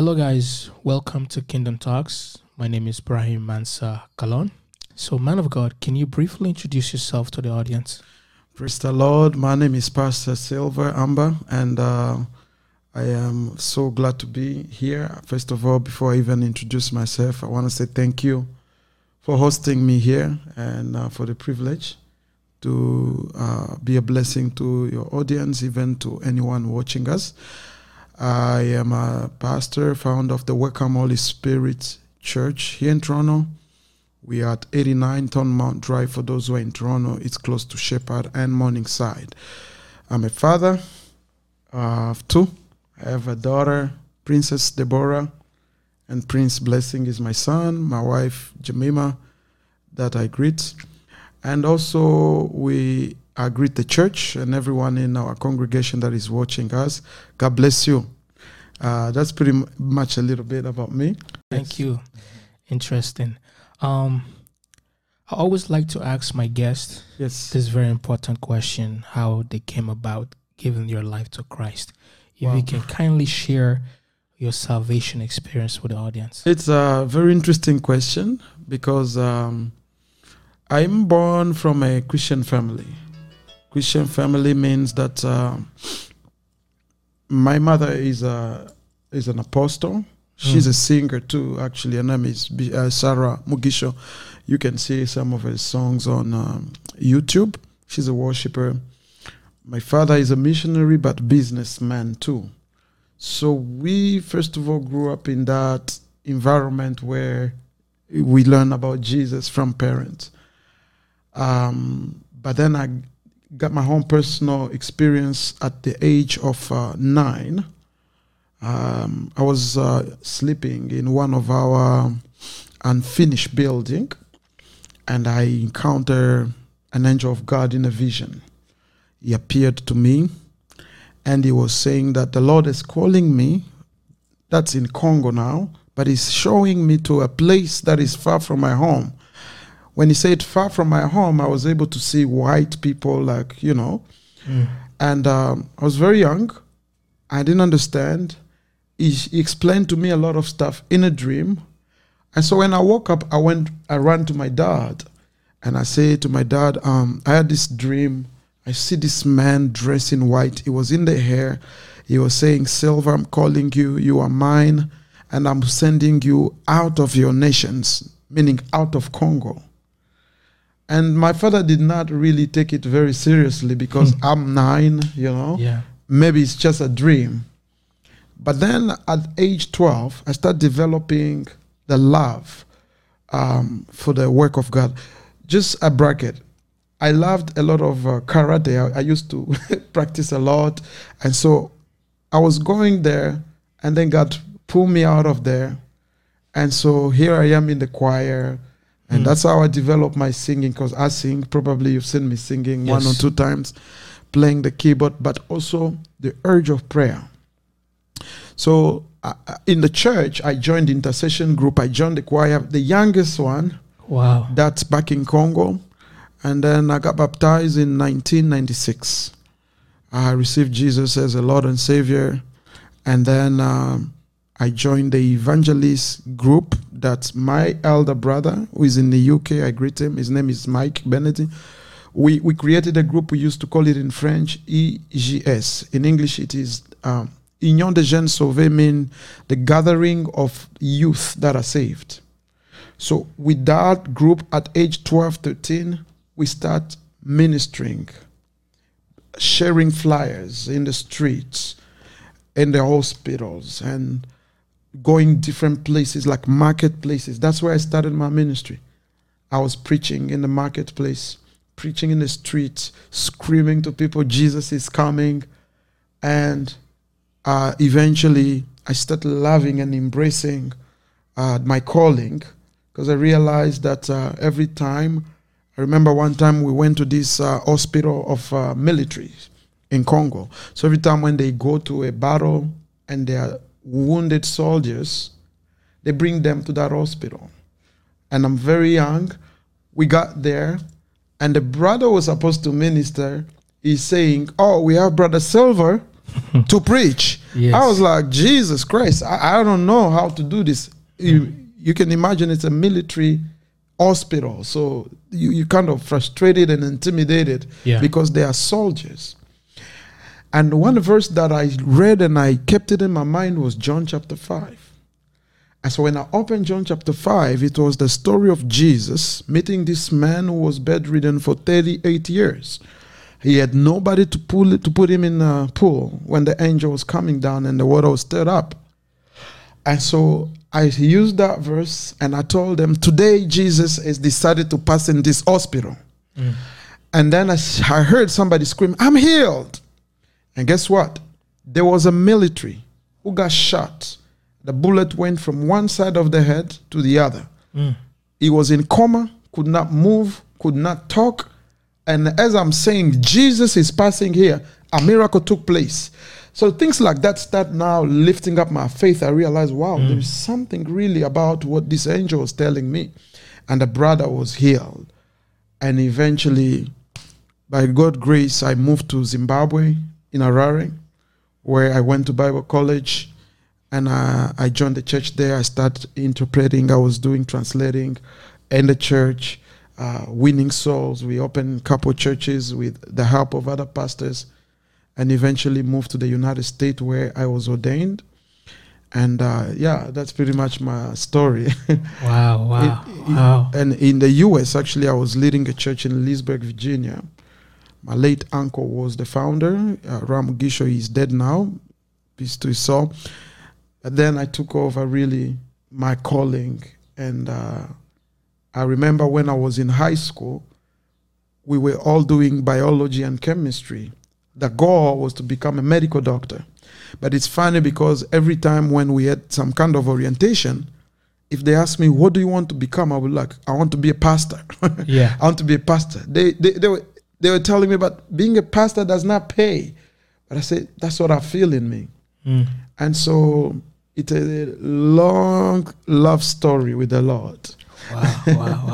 Hello, guys. Welcome to Kingdom Talks. My name is Brahim Mansa Kalon. So, man of God, can you briefly introduce yourself to the audience? Praise the Lord. My name is Pastor Silver Amber, and uh, I am so glad to be here. First of all, before I even introduce myself, I want to say thank you for hosting me here and uh, for the privilege to uh, be a blessing to your audience, even to anyone watching us. I am a pastor, founder of the Welcome Holy Spirit Church here in Toronto. We are at 89 Mount Drive. For those who are in Toronto, it's close to Sheppard and Morningside. I'm a father uh, of two. I have a daughter, Princess Deborah, and Prince Blessing is my son, my wife, Jemima, that I greet. And also, we I greet the church and everyone in our congregation that is watching us. God bless you. Uh, that's pretty m- much a little bit about me. Thank you. Interesting. Um, I always like to ask my guests Yes. this very important question how they came about giving your life to Christ. If Wow. you can kindly share your salvation experience with the audience. It's a very interesting question because um, I'm born from a Christian family. Christian family means that uh, my mother is a is an apostle. She's Mm. a singer too. Actually, her name is B- uh, Sarah Mugisho. You can see some of her songs on um, YouTube. She's a worshiper. My father is a missionary, but businessman too. So we first of all grew up in that environment where we learn about Jesus from parents. Um, but then I got my own personal experience at the age of uh, nine. Um, I was uh, sleeping in one of our unfinished building, and I encountered an angel of God in a vision. He appeared to me, and he was saying that the Lord is calling me. That's in Congo now, but he's showing me to a place that is far from my home. When he said far from my home, I was able to see white people, like you know, and um, I was very young. I didn't understand. He, he explained to me a lot of stuff in a dream, and so when I woke up, I went, I ran to my dad, and I said to my dad, um, I had this dream. I see this man dressed in white. He was in the hair. He was saying, Silver, I'm calling you. You are mine. And I'm sending you out of your nations, meaning out of Congo. And my father did not really take it very seriously because I'm nine, you know Yeah. maybe it's just a dream. But then at age 12, I start developing the love um, for the work of God. Just a bracket. I loved a lot of uh, karate. I, I used to practice a lot. And so I was going there, and then God pulled me out of there. And so here I am in the choir. And Mm. that's how I developed my singing because I sing. Probably you've seen me singing one or two times, playing the keyboard, but also the urge of prayer. So uh, in the church, I joined the intercession group. I joined the choir, the youngest one. Wow. That's back in Congo. And then I got baptized in 1996. I received Jesus as a Lord and Savior. And then um, I joined the evangelist group. That's my elder brother who is in the UK. I greet him. His name is Mike Benedict. We, we created a group. We used to call it in French EGS. In English, it is um, Union des Jeunes Sauvés, mean the gathering of youth that are saved. So with that group at age 12, 13, we start ministering, sharing flyers in the streets, in the hospitals, and going different places like marketplaces. That's where I started my ministry. I was preaching in the marketplace, preaching in the streets, screaming to people, Jesus is coming. And uh, eventually, I started loving and embracing uh, my calling because I realized that uh, every time, I remember one time we went to this uh, hospital of uh, military in Congo. So every time when they go to a battle and they are wounded soldiers, they bring them to that hospital. And I'm very young. We got there, and the brother was supposed to minister. He's saying, Oh, we have Brother Silver. to preach. Yes. I was like, Jesus Christ, I, I don't know how to do this. You, you can imagine it's a military hospital. So you, you kind of frustrated and intimidated Yeah. because they are soldiers. And one verse that I read and I kept it in my mind was John chapter 5. And so when I opened John chapter 5, it was the story of Jesus meeting this man who was bedridden for 38 years. He had nobody to pull to put him in a pool when the angel was coming down and the water was stirred up. And so I used that verse and I told them, Today Jesus has decided to pass in this hospital. Mm. And then I heard somebody scream, I'm healed. And guess what? There was a military who got shot. The bullet went from one side of the head to the other. Mm. He was in coma, could not move, could not talk. And as I'm saying, Jesus is passing here, a miracle took place. So things like that start now lifting up my faith. I realized, wow, there's something really about what this angel was telling me. And the brother was healed. And eventually, by God's grace, I moved to Zimbabwe in Harare, where I went to Bible college and uh, I joined the church there. I started interpreting. I was doing translating in the church, uh, winning souls. We opened a couple churches with the help of other pastors, and eventually moved to the United States where I was ordained. And uh, yeah, that's pretty much my story. Wow, wow, It- it- wow. and in the U.S., actually, I was leading a church in Leesburg, Virginia. My late uncle was the founder. Uh, Ram Gisho is dead now. Peace to his soul. But then I took over really my calling. And uh, I remember when I was in high school, we were all doing biology and chemistry. The goal was to become a medical doctor. But it's funny because every time when we had some kind of orientation, if they ask me, what do you want to become? I would like, I want to be a pastor. Yeah. I want to be a pastor. They, they, they, were, they were telling me, but being a pastor does not pay. But I said, that's what I feel in me. Mm. And so it's a long love story with the Lord. Wow, wow,